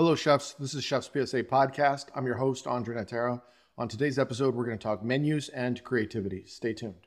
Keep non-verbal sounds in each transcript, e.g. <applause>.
Hello, chefs. This is Chef's PSA Podcast. I'm your host, Andre Natera. On today's episode, we're going to talk menus and creativity. Stay tuned.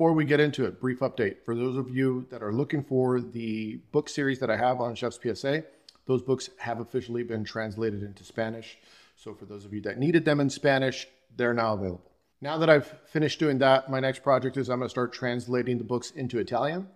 Before we get into it, brief update. For those of you that are looking for the book series that I have on Chef's PSA, those books have officially been translated into Spanish. So for those of you that needed them in Spanish, they're now available. Now that I've finished doing that, my next project is I'm going to start translating the books into Italian.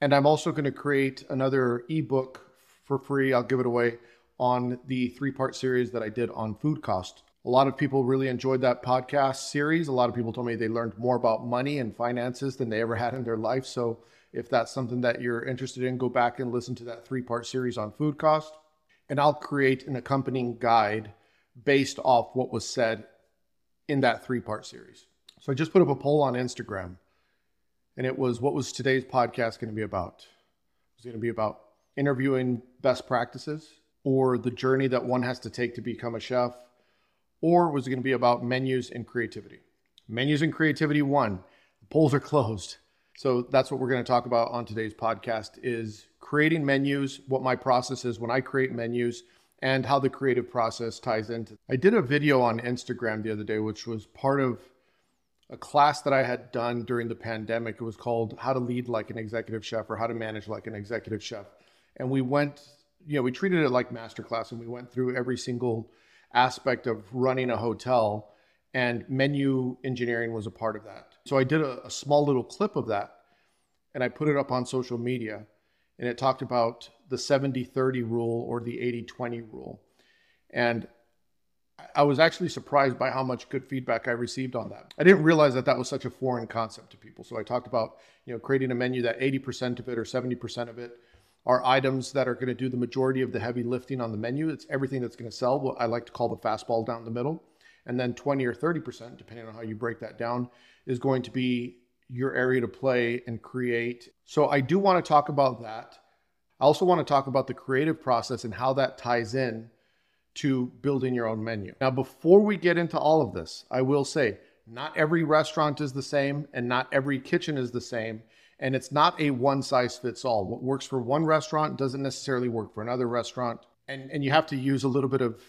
And I'm also going to create another ebook for free. I'll give it away on the three part series that I did on food cost a lot of people really enjoyed that podcast series. A lot of people told me they learned more about money and finances than they ever had in their life. So, if that's something that you're interested in, go back and listen to that three part series on food cost. And I'll create an accompanying guide based off what was said in that three part series. So, I just put up a poll on Instagram, and it was what was today's podcast going to be about? It was going to be about interviewing best practices or the journey that one has to take to become a chef or was it going to be about menus and creativity? Menus and creativity one. The polls are closed. So that's what we're going to talk about on today's podcast is creating menus, what my process is when I create menus and how the creative process ties into. I did a video on Instagram the other day which was part of a class that I had done during the pandemic. It was called How to Lead Like an Executive Chef or How to Manage Like an Executive Chef. And we went, you know, we treated it like masterclass and we went through every single aspect of running a hotel, and menu engineering was a part of that. So I did a, a small little clip of that and I put it up on social media. And it talked about the 70 30 rule or the 80 20 rule. And I was actually surprised by how much good feedback I received on that. I didn't realize that that was such a foreign concept to people. So I talked about, you know, creating a menu that 80% of it or 70% of it are items that are going to do the majority of the heavy lifting on the menu. It's everything that's going to sell, what I like to call the fastball down the middle. And then 20 or 30%, depending on how you break that down, is going to be your area to play and create. So I do want to talk about that. I also want to talk about the creative process and how that ties in to building your own menu. Now, before we get into all of this, I will say not every restaurant is the same and not every kitchen is the same. And it's not a one size fits all. What works for one restaurant doesn't necessarily work for another restaurant. And, and you have to use a little bit of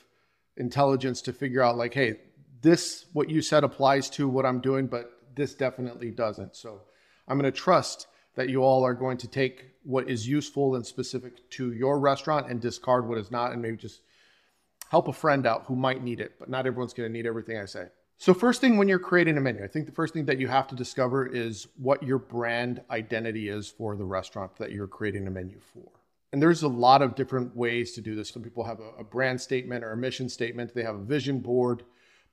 intelligence to figure out, like, hey, this, what you said applies to what I'm doing, but this definitely doesn't. So I'm going to trust that you all are going to take what is useful and specific to your restaurant and discard what is not, and maybe just help a friend out who might need it. But not everyone's going to need everything I say. So, first thing when you're creating a menu, I think the first thing that you have to discover is what your brand identity is for the restaurant that you're creating a menu for. And there's a lot of different ways to do this. Some people have a, brand statement or a mission statement, they have a vision board.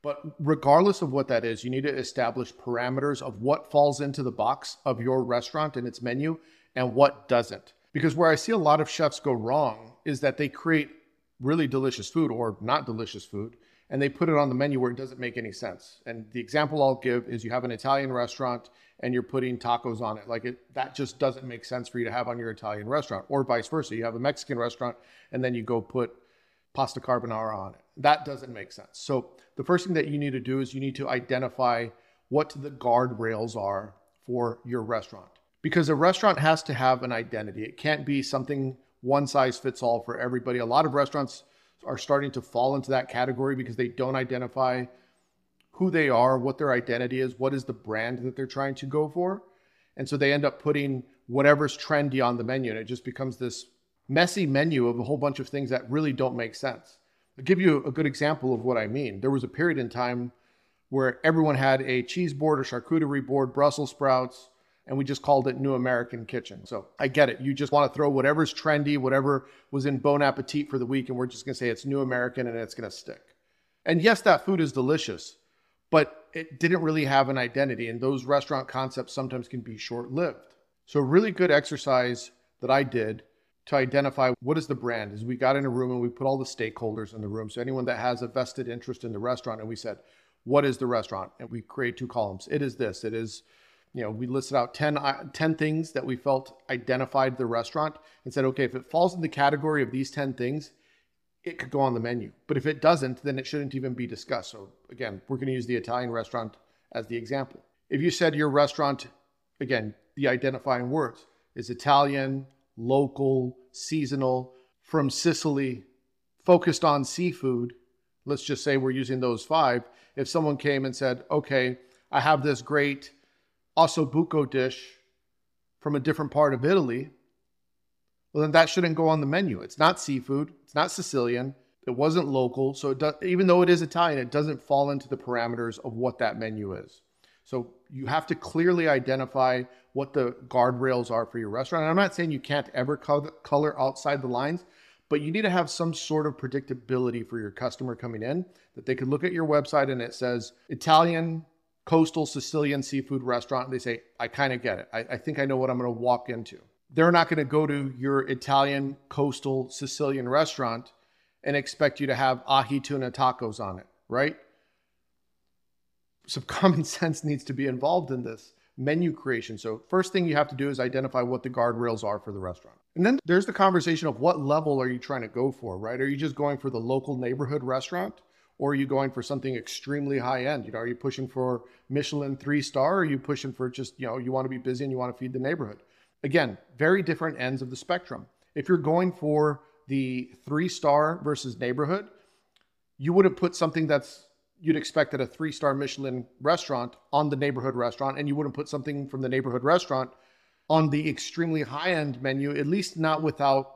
But regardless of what that is, you need to establish parameters of what falls into the box of your restaurant and its menu and what doesn't. Because where I see a lot of chefs go wrong is that they create really delicious food or not delicious food and they put it on the menu where it doesn't make any sense. And the example I'll give is you have an Italian restaurant and you're putting tacos on it. Like it that just doesn't make sense for you to have on your Italian restaurant or vice versa. You have a Mexican restaurant and then you go put pasta carbonara on it. That doesn't make sense. So the first thing that you need to do is you need to identify what the guardrails are for your restaurant. Because a restaurant has to have an identity. It can't be something one size fits all for everybody. A lot of restaurants are starting to fall into that category because they don't identify who they are, what their identity is, what is the brand that they're trying to go for. And so they end up putting whatever's trendy on the menu and it just becomes this messy menu of a whole bunch of things that really don't make sense. I'll give you a good example of what I mean. There was a period in time where everyone had a cheese board, a charcuterie board, Brussels sprouts, and we just called it New American Kitchen. So I get it. You just want to throw whatever's trendy, whatever was in Bon Appetit for the week, and we're just going to say it's New American and it's going to stick. And yes, that food is delicious, but it didn't really have an identity. And those restaurant concepts sometimes can be short lived. So, a really good exercise that I did to identify what is the brand is we got in a room and we put all the stakeholders in the room. So, anyone that has a vested interest in the restaurant, and we said, what is the restaurant? And we create two columns. It is this, it is you know, we listed out 10, uh, 10 things that we felt identified the restaurant and said, okay, if it falls in the category of these 10 things, it could go on the menu. But if it doesn't, then it shouldn't even be discussed. So again, we're going to use the Italian restaurant as the example. If you said your restaurant, again, the identifying words is Italian, local, seasonal, from Sicily, focused on seafood, let's just say we're using those five. If someone came and said, okay, I have this great ossobuco dish from a different part of Italy, well, then that shouldn't go on the menu. It's not seafood. It's not Sicilian. It wasn't local. So does, even though it is Italian, it doesn't fall into the parameters of what that menu is. So you have to clearly identify what the guardrails are for your restaurant. And I'm not saying you can't ever color outside the lines, but you need to have some sort of predictability for your customer coming in that they could look at your website and it says Italian coastal Sicilian seafood restaurant. They say, I kind of get it. I, I think I know what I'm going to walk into. They're not going to go to your Italian coastal Sicilian restaurant and expect you to have ahi tuna tacos on it, right? Some <laughs> common sense needs to be involved in this menu creation. So, first thing you have to do is identify what the guardrails are for the restaurant. And then there's the conversation of what level are you trying to go for, right? Are you just going for the local neighborhood restaurant? Or are you going for something extremely high end? You know, are you pushing for Michelin three star? Or are you pushing for just, you know, you want to be busy and you want to feed the neighborhood? Again, very different ends of the spectrum. If you're going for the three star versus neighborhood, you wouldn't put something that's you'd expect at a three star Michelin restaurant on the neighborhood restaurant, and you wouldn't put something from the neighborhood restaurant on the extremely high end menu, at least not without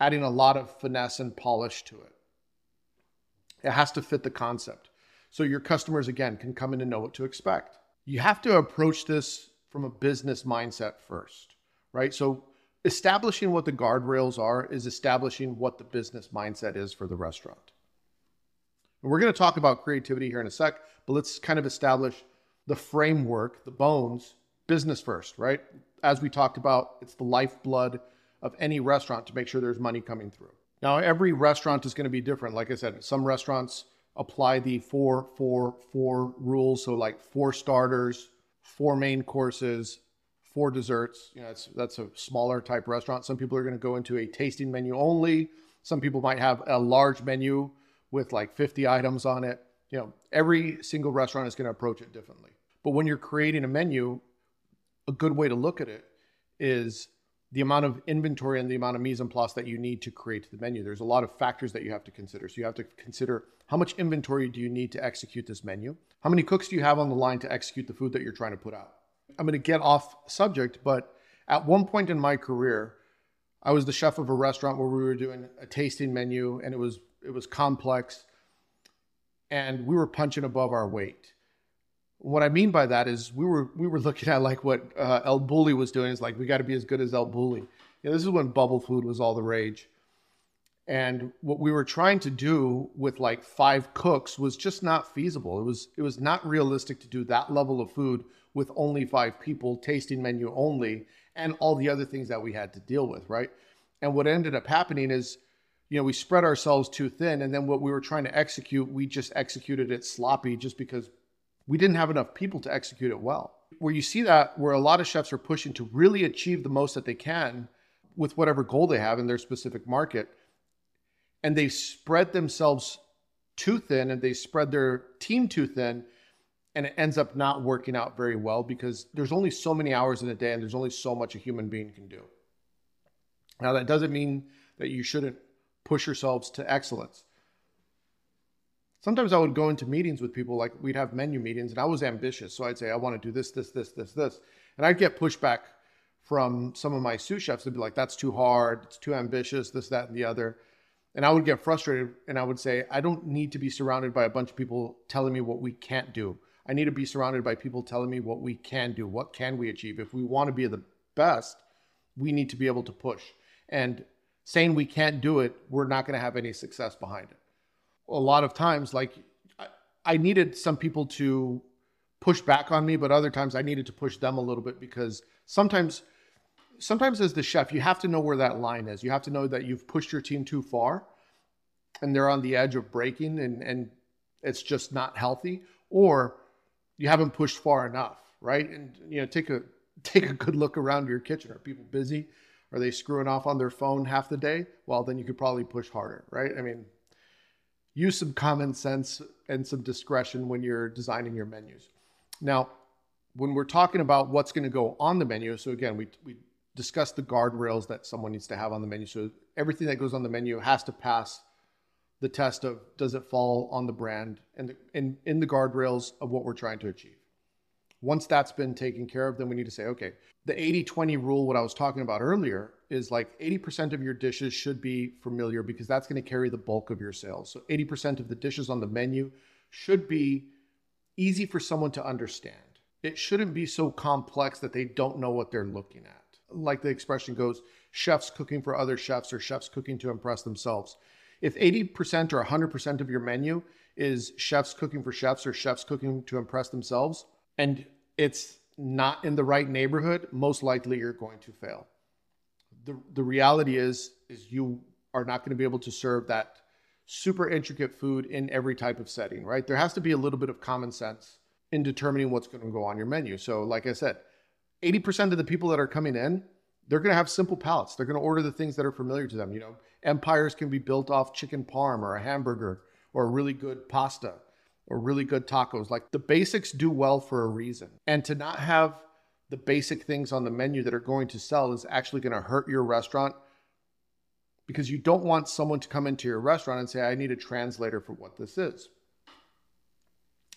adding a lot of finesse and polish to it. It has to fit the concept. So your customers, again, can come in and know what to expect. You have to approach this from a business mindset first, right? So establishing what the guardrails are is establishing what the business mindset is for the restaurant. And we're going to talk about creativity here in a sec, but let's kind of establish the framework, the bones, business first, right? As we talked about, it's the lifeblood of any restaurant to make sure there's money coming through. Now, every restaurant is going to be different. Like I said, some restaurants apply the four, four, four rules. So, like four starters, four main courses, four desserts. You know, that's that's a smaller type restaurant. Some people are going to go into a tasting menu only. Some people might have a large menu with like 50 items on it. You know, every single restaurant is going to approach it differently. But when you're creating a menu, a good way to look at it is the amount of inventory and the amount of mise en place that you need to create the menu. There's a lot of factors that you have to consider. So you have to consider how much inventory do you need to execute this menu? How many cooks do you have on the line to execute the food that you're trying to put out? I'm going to get off subject, but at one point in my career, I was the chef of a restaurant where we were doing a tasting menu and it was it was complex and we were punching above our weight what I mean by that is we were we were looking at like what uh, El Bulli was doing. It's like we got to be as good as El Bulli. You know, this is when bubble food was all the rage, and what we were trying to do with like five cooks was just not feasible. It was it was not realistic to do that level of food with only five people, tasting menu only, and all the other things that we had to deal with, right? And what ended up happening is you know, we spread ourselves too thin. And then what we were trying to execute, we just executed it sloppy just because we didn't have enough people to execute it well. Where you see that, where a lot of chefs are pushing to really achieve the most that they can with whatever goal they have in their specific market, and they spread themselves too thin and they spread their team too thin, and it ends up not working out very well because there's only so many hours in a day and there's only so much a human being can do. Now, that doesn't mean that you shouldn't push yourselves to excellence. Sometimes I would go into meetings with people, like we'd have menu meetings, and I was ambitious. So I'd say, I want to do this, this, this, this, this. And I'd get pushback from some of my sous chefs. They'd be like, that's too hard, it's too ambitious, this, that, and the other. And I would get frustrated and I would say, I don't need to be surrounded by a bunch of people telling me what we can't do. I need to be surrounded by people telling me what we can do. What can we achieve? If we want to be the best, we need to be able to push. And saying we can't do it, we're not going to have any success behind it. A lot of times, like I, I needed some people to push back on me, but other times I needed to push them a little bit because sometimes sometimes as the chef, you have to know where that line is. You have to know that you've pushed your team too far and they're on the edge of breaking and, and it's just not healthy, or you haven't pushed far enough, right? And you know, take a <laughs> take a good look around your kitchen. Are people busy? Are they screwing off on their phone half the day? Well, then you could probably push harder, right? I mean, use some common sense and some discretion when you're designing your menus. Now, when we're talking about what's going to go on the menu, so again, we, we discuss the guardrails that someone needs to have on the menu. So everything that goes on the menu has to pass the test of does it fall on the brand and in, in the guardrails of what we're trying to achieve. Once that's been taken care of, then we need to say, okay, the 80 20 rule, what I was talking about earlier, is like 80% of your dishes should be familiar because that's going to carry the bulk of your sales. So 80% of the dishes on the menu should be easy for someone to understand. It shouldn't be so complex that they don't know what they're looking at like the expression goes, chefs cooking for other chefs or chefs cooking to impress themselves. If 80% or 100% of your menu is chefs cooking for chefs or chefs cooking to impress themselves, and it's not in the right neighborhood, most likely you're going to fail. The, the reality is, is you are not going to be able to serve that super intricate food in every type of setting, right? There has to be a little bit of common sense in determining what's going to go on your menu. So, like I said, 80% of the people that are coming in, they're going to have simple palates. They're going to order the things that are familiar to them. You know, empires can be built off chicken parm or a hamburger or a really good pasta or really good tacos. Like the basics do well for a reason. And to not have the basic things on the menu that are going to sell is actually going to hurt your restaurant because you don't want someone to come into your restaurant and say, I need a translator for what this is.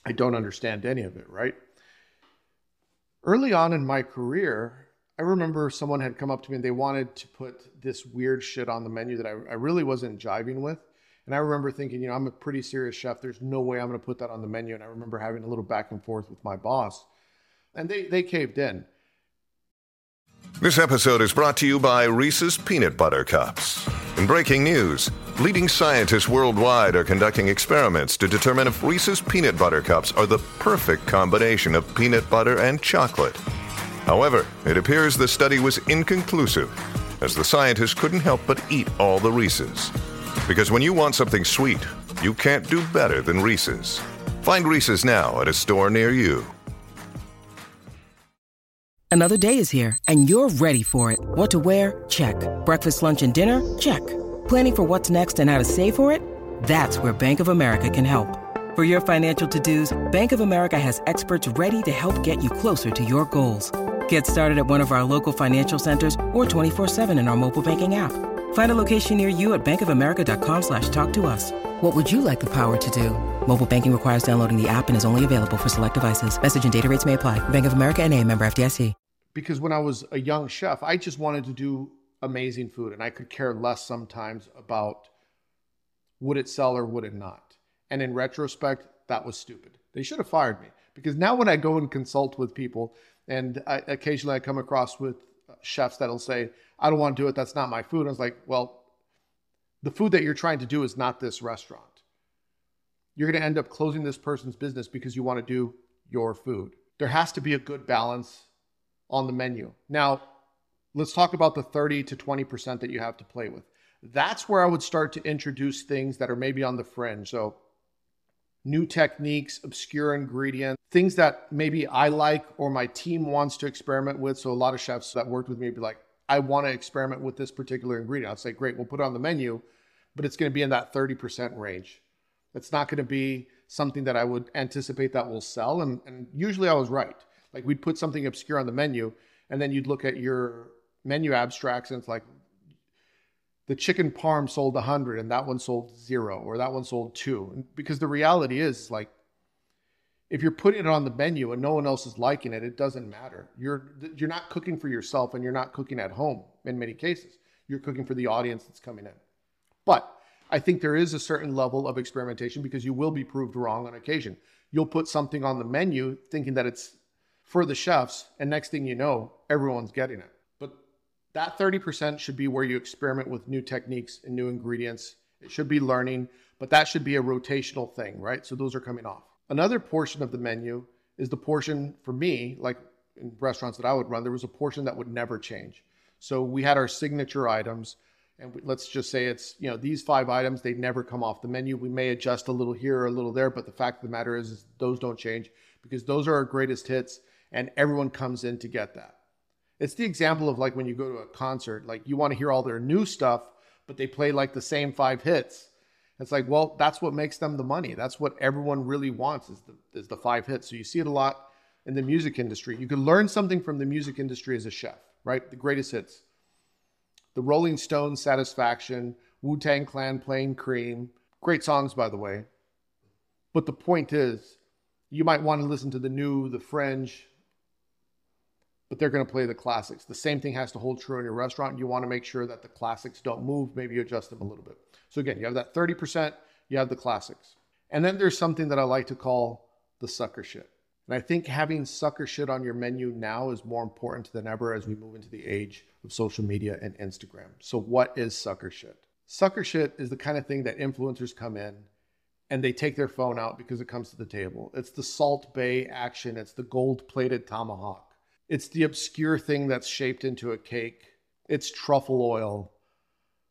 I don't understand any of it, right? early on in my career, I remember someone had come up to me and they wanted to put this weird shit on the menu that I, I really wasn't jiving with. And I remember thinking, you know, I'm a pretty serious chef. There's no way I'm going to put that on the menu. And I remember having a little back and forth with my boss, and they, they caved in. This episode is brought to you by Reese's Peanut Butter Cups. In breaking news, leading scientists worldwide are conducting experiments to determine if Reese's Peanut Butter Cups are the perfect combination of peanut butter and chocolate. However, it appears the study was inconclusive, as the scientists couldn't help but eat all the Reese's. Because when you want something sweet, you can't do better than Reese's. Find Reese's now at a store near you. Another day is here, and you're ready for it. What to wear? Check. Breakfast, lunch, and dinner? Check. Planning for what's next and how to save for it? That's where Bank of America can help. For your financial to-dos, Bank of America has experts ready to help get you closer to your goals. Get started at one of our local financial centers or 24-7 in our mobile banking app. Find a location near you at bankofamerica.com slash talk to us. What would you like the power to do? Mobile banking requires downloading the app and is only available for select devices. Message and data rates may apply. Bank of America and a member FDIC. Because when I was a young chef, I just wanted to do amazing food and I could care less sometimes about would it sell or would it not. And in retrospect, that was stupid. They should have fired me because now when I go and consult with people and I, occasionally I come across with chefs that'll say, I don't want to do it. That's not my food. I was like, well, the food that you're trying to do is not this restaurant. You're going to end up closing this person's business because you want to do your food. There has to be a good balance on the menu. Now, let's talk about the 30 to 20% that you have to play with. That's where I would start to introduce things that are maybe on the fringe. So, new techniques, obscure ingredients, things that maybe I like or my team wants to experiment with. So, a lot of chefs that worked with me would be like, I want to experiment with this particular ingredient. I'd say, great, we'll put it on the menu, but it's going to be in that 30% range. It's not going to be something that I would anticipate that will sell. And, and usually I was right. Like we'd put something obscure on the menu, and then you'd look at your menu abstracts and it's like the chicken parm sold 100 and that one sold zero or that one sold two. Because the reality is, like, if you're putting it on the menu and no one else is liking it, it doesn't matter. You're you're not cooking for yourself and you're not cooking at home in many cases. You're cooking for the audience that's coming in. But I think there is a certain level of experimentation because you will be proved wrong on occasion. You'll put something on the menu thinking that it's for the chefs, and next thing you know, everyone's getting it. But that 30% should be where you experiment with new techniques and new ingredients. It should be learning, but that should be a rotational thing, right? So those are coming off. Another portion of the menu is the portion for me, like in restaurants that I would run, there was a portion that would never change. So we had our signature items, and let's just say it's you know these five items they never come off the menu. We may adjust a little here or a little there, but the fact of the matter is, is those don't change because those are our greatest hits, and everyone comes in to get that. It's the example of like when you go to a concert, like you want to hear all their new stuff, but they play like the same five hits. It's like, well, that's what makes them the money. That's what everyone really wants is the is the five hits. So you see it a lot in the music industry. You can learn something from the music industry as a chef, right? The greatest hits. The Rolling Stones, Satisfaction, Wu Tang Clan, Plain Cream. Great songs, by the way. But the point is, you might want to listen to the new, the fringe, but they're going to play the classics. The same thing has to hold true in your restaurant. You want to make sure that the classics don't move. Maybe you adjust them a little bit. So again, you have that 30%, you have the classics. And then there's something that I like to call the sucker shit. And I think having sucker shit on your menu now is more important than ever as we move into the age of social media and Instagram. So, what is sucker shit? Sucker shit is the kind of thing that influencers come in and they take their phone out because it comes to the table. It's the Salt Bae action, it's the gold plated tomahawk, it's the obscure thing that's shaped into a cake, it's truffle oil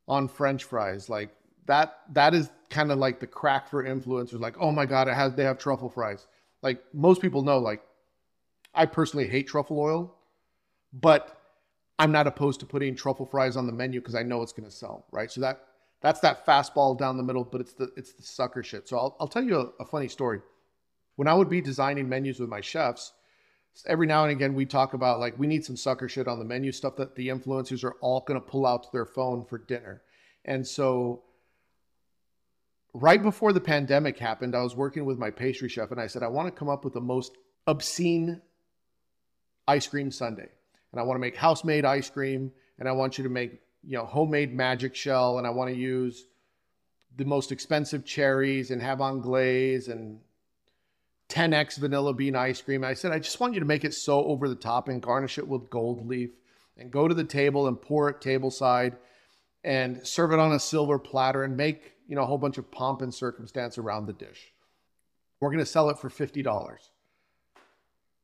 on french fries. Like, that that is kind of like the crack for influencers. Like oh my god it has they have truffle fries. Like most people know like i personally hate truffle oil but i'm not opposed to putting truffle fries on the menu because i know it's going to sell right? So that that's that fastball down the middle but it's the it's the sucker shit. So i'll, I'll tell you a, a funny story. When i would be designing menus with my chefs every now and again we talk about like we need some sucker shit on the menu stuff that the influencers are all going to pull out to their phone for dinner and so right before the pandemic happened, I was working with my pastry chef and I said, I want to come up with the most obscene ice cream sundae. And I want to make house made ice cream and I want you to make, you know, homemade magic shell and I want to use the most expensive cherries and have on glaze and 10x vanilla bean ice cream. I said, I just want you to make it so over the top and garnish it with gold leaf and go to the table and pour it table side and serve it on a silver platter and make you know, a whole bunch of pomp and circumstance around the dish. We're going to sell it for $50.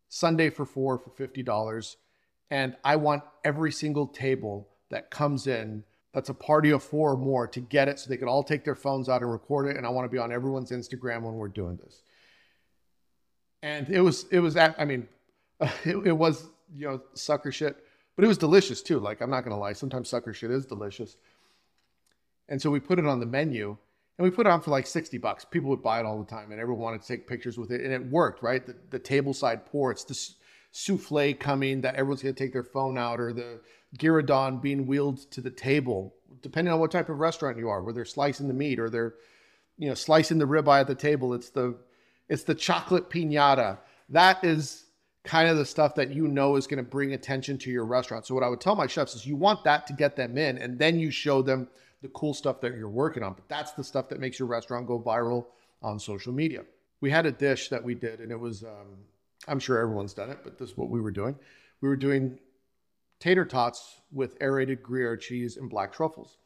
Sundae for four for $50. And I want every single table that comes in that's a party of four or more to get it so they can all take their phones out and record it. And I want to be on everyone's Instagram when we're doing this. And it was, it was, I mean, <laughs> it, it was, you know, sucker shit, but it was delicious too. Like, I'm not to lie. Sometimes sucker shit is delicious. And so we put it on the menu and we put it on for like 60 bucks. People would buy it all the time and everyone wanted to take pictures with it. And it worked, right? The, the table side pour, souffle coming that everyone's going to take their phone out or the gueridon being wheeled to the table, depending on what type of restaurant you are, where they're slicing the meat or they're, you know, slicing the ribeye at the table. It's the, it's the chocolate pinata. That is kind of the stuff that you know is going to bring attention to your restaurant. So what I would tell my chefs is you want that to get them in and then you show them the cool stuff that you're working on. But that's the stuff that makes your restaurant go viral on social media. We had a dish that we did, and it was, um, I'm sure everyone's done it, but this is what we were doing. We were doing tater tots with aerated Gruyere cheese and black truffles.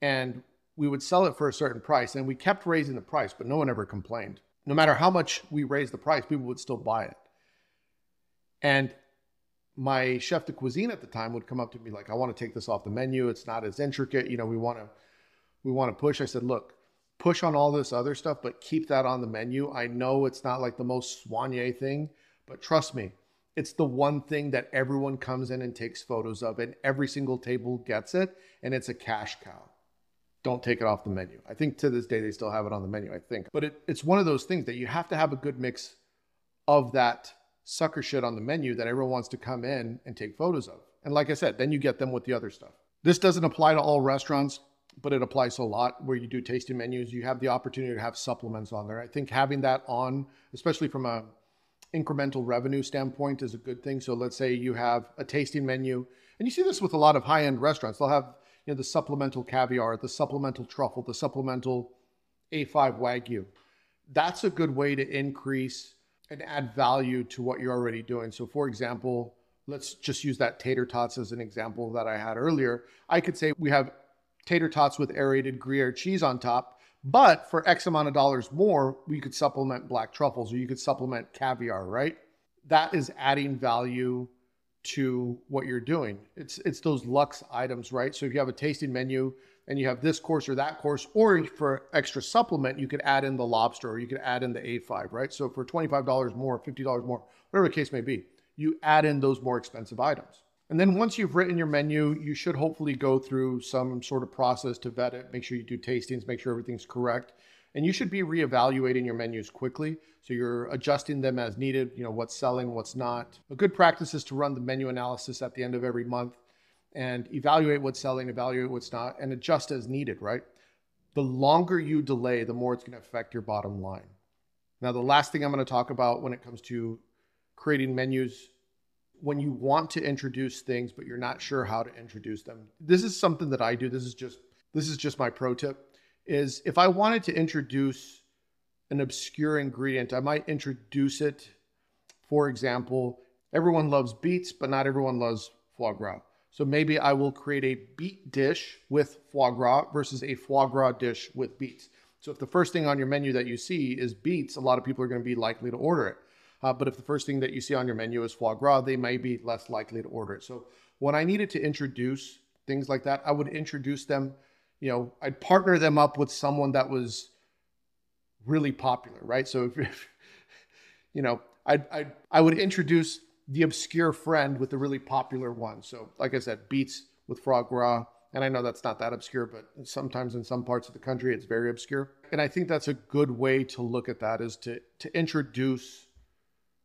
And we would sell it for a certain price, and we kept raising the price, but no one ever complained. No matter how much we raise the price, people would still buy it. And my chef de cuisine at the time would come up to me like, I want to take this off the menu. It's not as intricate. You know, we want to, we want to push. I said, look, push on all this other stuff, but keep that on the menu. I know it's not like the most soigné thing, but trust me, it's the one thing that everyone comes in and takes photos of, and every single table gets it, and it's a cash cow. Don't take it off the menu. I think to this day they still have it on the menu, I think. But it, it's one of those things that you have to have a good mix of that sucker shit on the menu that everyone wants to come in and take photos of. And like I said, then you get them with the other stuff. This doesn't apply to all restaurants, but it applies a lot where you do tasting menus. You have the opportunity to have supplements on there. I think having that on, especially from a incremental revenue standpoint, is a good thing. So let's say you have a tasting menu, and you see this with a lot of high-end restaurants. They'll have you know the supplemental caviar, the supplemental truffle, the supplemental A5 wagyu. That's a good way to increase and add value to what you're already doing. So, for example, let's just use that tater tots as an example that I had earlier. I could say we have tater tots with aerated Gruyere cheese on top, but for X amount of dollars more, we could supplement black truffles or you could supplement caviar, right? That is adding value to what you're doing. It's it's those lux items, right? So if you have a tasting menu and you have this course or that course, or for extra supplement, you could add in the lobster or you could add in the A5, right? So for $25 more, $50 more, whatever the case may be, you add in those more expensive items. And then once you've written your menu, you should hopefully go through some sort of process to vet it, make sure you do tastings, make sure everything's correct. And you should be reevaluating your menus quickly. So you're adjusting them as needed, you know, what's selling, what's not. A good practice is to run the menu analysis at the end of every month and evaluate what's selling, evaluate what's not, and adjust as needed, right? The longer you delay, the more it's going to affect your bottom line. Now, the last thing I'm going to talk about when it comes to creating menus, when you want to introduce things but you're not sure how to introduce them. This is something that I do. This is just this is just my pro tip is if I wanted to introduce an obscure ingredient, I might introduce it. For example, everyone loves beets, but not everyone loves foie gras. So maybe I will create a beet dish with foie gras versus a foie gras dish with beets. So if the first thing on your menu that you see is beets, a lot of people are going to be likely to order it. Uh, but if the first thing that you see on your menu is foie gras, they may be less likely to order it. So when I needed to introduce things like that, I would introduce them you know, I'd partner them up with someone that was really popular, right? So if, <laughs> if you know, I'd, i I would introduce the obscure friend with the really popular one. So like I said, beets with foie gras. And I know that's not that obscure, but sometimes in some parts of the country, it's very obscure. And I think that's a good way to look at that is to, to introduce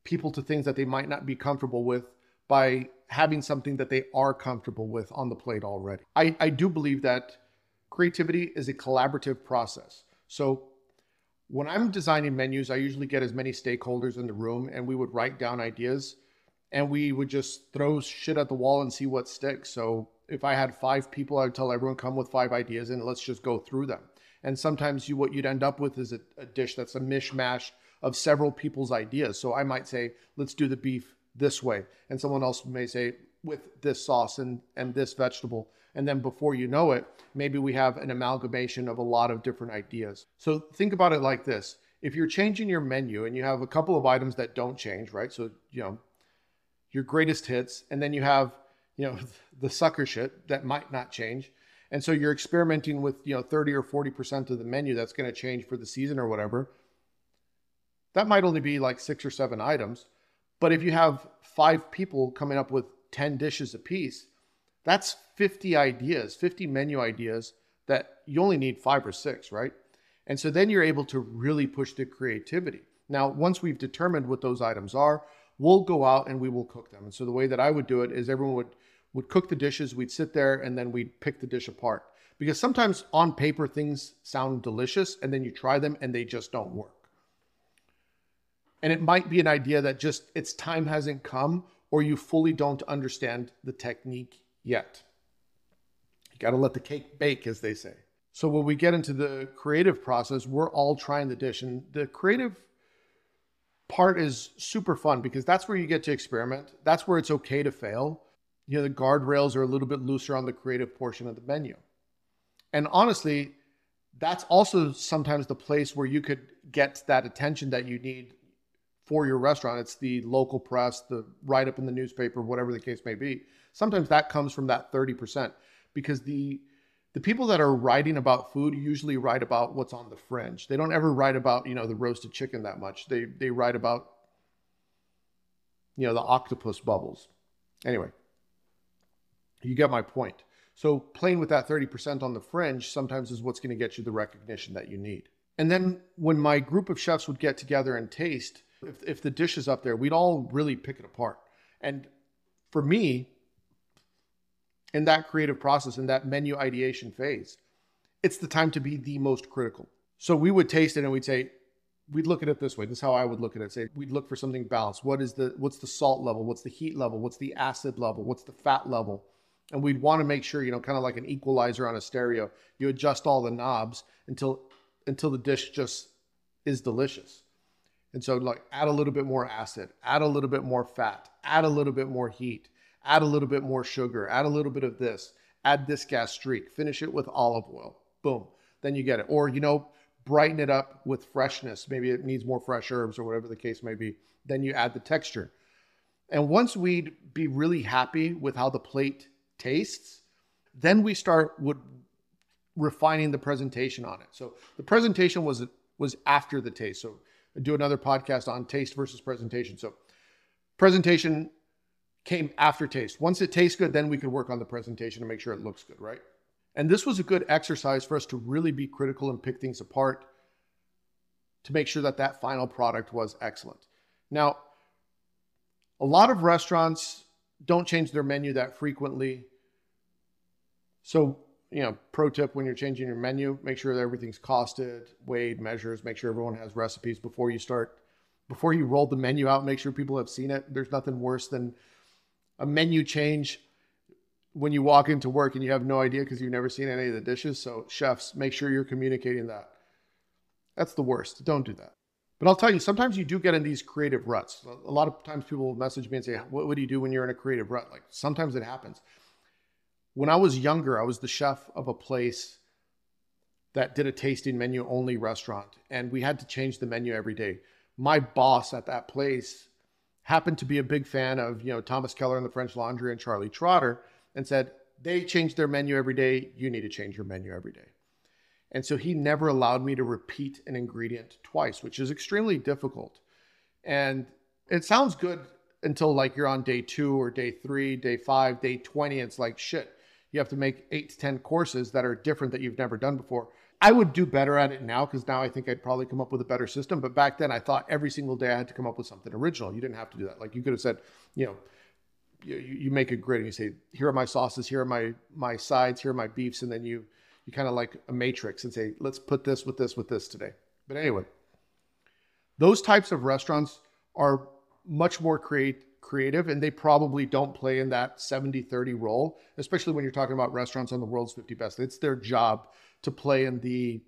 people to things that they might not be comfortable with by having something that they are comfortable with on the plate already. I, I do believe that creativity is a collaborative process. So when I'm designing menus, I usually get as many stakeholders in the room and we would write down ideas and we would just throw shit at the wall and see what sticks. So if I had five people, I would tell everyone come with five ideas and let's just go through them. And sometimes you what you'd end up with is a, a dish that's a mishmash of several people's ideas. So I might say, let's do the beef this way. And someone else may say, with this sauce and, and this vegetable. And then before you know it, maybe we have an amalgamation of a lot of different ideas. So think about it like this. If you're changing your menu and you have a couple of items that don't change, right? So, you know, your greatest hits, and then you have, you know, <laughs> the sucker shit that might not change. And so you're experimenting with, you know, 30 or 40% of the menu that's going to change for the season or whatever. That might only be like six or seven items. But if you have five people coming up with 10 dishes a piece, that's 50 ideas, 50 menu ideas that you only need five or six, right? And so then you're able to really push the creativity. Now, once we've determined what those items are, we'll go out and we will cook them. And so the way that I would do it is everyone would would cook the dishes, we'd sit there and then we'd pick the dish apart. Because sometimes on paper things sound delicious and then you try them and they just don't work. And it might be an idea that just its time hasn't come or you fully don't understand the technique yet. You got to let the cake bake, as they say. So when we get into the creative process, we're all trying the dish. And the creative part is super fun because that's where you get to experiment. That's where it's okay to fail. You know, the guardrails are a little bit looser on the creative portion of the menu. And honestly, that's also sometimes the place where you could get that attention that you need for your restaurant. It's the local press, the write up in the newspaper, whatever the case may be. Sometimes that comes from that 30% because the the people that are writing about food usually write about what's on the fringe. They don't ever write about, you know, the roasted chicken that much. They they write about you know, the octopus bubbles. Anyway, you get my point. So playing with that 30% on the fringe sometimes is what's going to get you the recognition that you need. And then when my group of chefs would get together and taste, if, if the dish is up there, we'd all really pick it apart. And for me, in that creative process, in that menu ideation phase, it's the time to be the most critical. So we would taste it and we'd say, we'd look at it this way. This is how I would look at it. Say we'd look for something balanced. What is the what's the salt level? What's the heat level? What's the acid level? What's the fat level? And we'd want to make sure, you know, kind of like an equalizer on a stereo, you adjust all the knobs until until the dish just is delicious. And so like add a little bit more acid, add a little bit more fat, add a little bit more heat, add a little bit more sugar, add a little bit of this, add this gastrique, finish it with olive oil. Boom. Then you get it. Or, you know, brighten it up with freshness. Maybe it needs more fresh herbs or whatever the case may be. Then you add the texture. And once we'd be really happy with how the plate tastes, then we start with refining the presentation on it. So the presentation was was after the taste. So do another podcast on taste versus presentation. So presentation came after taste. Once it tastes good, then we could work on the presentation to make sure it looks good, right? And this was a good exercise for us to really be critical and pick things apart to make sure that that final product was excellent. Now, a lot of restaurants don't change their menu that frequently. So, you know, pro tip when you're changing your menu, make sure that everything's costed, weighed, measures, make sure everyone has recipes before you start. Before you roll the menu out, make sure people have seen it. There's nothing worse than a menu change when you walk into work and you have no idea because you've never seen any of the dishes. So, chefs, make sure you're communicating that. That's the worst. Don't do that. But I'll tell you, sometimes you do get in these creative ruts. A lot of times people will message me and say, what, do you do when you're in a creative rut? Like sometimes it happens. When I was younger, I was the chef of a place that did a tasting menu only restaurant, and we had to change the menu every day. My boss at that place happened to be a big fan of, you know, Thomas Keller and the French Laundry and Charlie Trotter and said, they change their menu every day. You need to change your menu every day. And so he never allowed me to repeat an ingredient twice, which is extremely difficult. And it sounds good until like you're on day two or day three, day five, day 20. It's like, shit, you have to make eight to 10 courses that are different that you've never done before. I would do better at it now because now I think I'd probably come up with a better system. But back then, I thought every single day I had to come up with something original. You didn't have to do that. Like you could have said, you know, you, you make a grid and you say, here are my sauces, here are my my sides, here are my beefs, and then you you kind of like a matrix and say, let's put this with this with this today. But anyway, those types of restaurants are much more create, creative and they probably don't play in that 70 30 role, especially when you're talking about restaurants on the world's 50 best. It's their job to play in the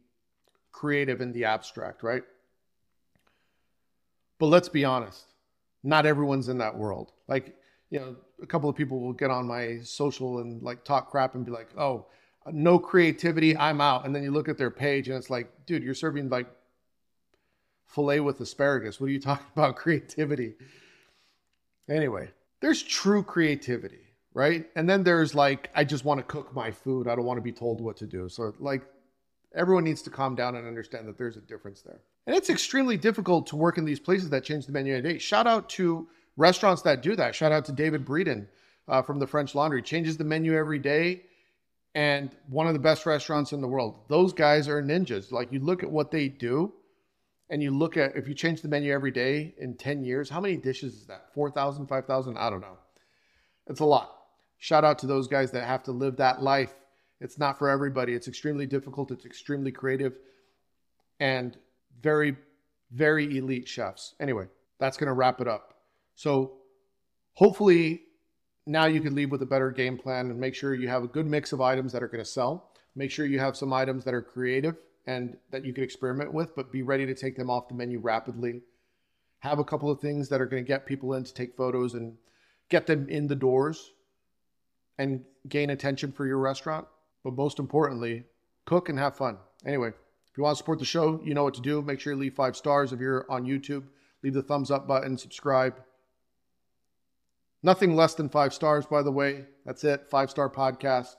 creative and the abstract, right? But let's be honest, not everyone's in that world. Like you know, a couple of people will get on my social and like talk crap and be like, oh, no creativity, I'm out. And then you look at their page and it's like, dude, you're serving like filet with asparagus. What are you <laughs> talking about creativity? Anyway, there's true creativity, right? And then there's like, I just want to cook my food. I don't want to be told what to do. So, like, everyone needs to calm down and understand that there's a difference there. And it's extremely difficult to work in these places that change the menu every day. Shout out to restaurants that do that. Shout out to David Breeden uh, from the French Laundry. Changes the menu every day and one of the best restaurants in the world. Those guys are ninjas. Like you look at what they do and you look at if you change the menu every day in 10 years, how many dishes is that? 4,000, 5,000? I don't know. It's a lot. Shout out to those guys that have to live that life. It's not for everybody. It's extremely difficult. It's extremely creative and very, very elite chefs. Anyway, that's going to wrap it up. So hopefully now you can leave with a better game plan and make sure you have a good mix of items that are going to sell. Make sure you have some items that are creative and that you can experiment with, but be ready to take them off the menu rapidly. Have a couple of things that are going to get people in to take photos and get them in the doors and gain attention for your restaurant. But most importantly, cook and have fun. Anyway, if you want to support the show, you know what to do. Make sure you leave five stars if you're on YouTube. Leave the thumbs up button, subscribe. Nothing less than five stars, by the way. That's it. Five star podcast.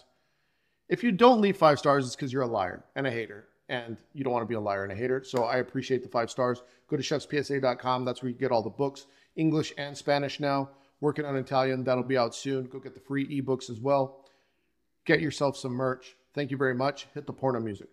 If you don't leave five stars, it's because you're a liar and a hater, and you don't want to be a liar and a hater. So I appreciate the five stars. Go to chefspsa.com. That's where you get all the books, English and Spanish now. Working on Italian. That'll be out soon. Go get the free ebooks as well. Get yourself some merch. Thank you very much. Hit the porno music.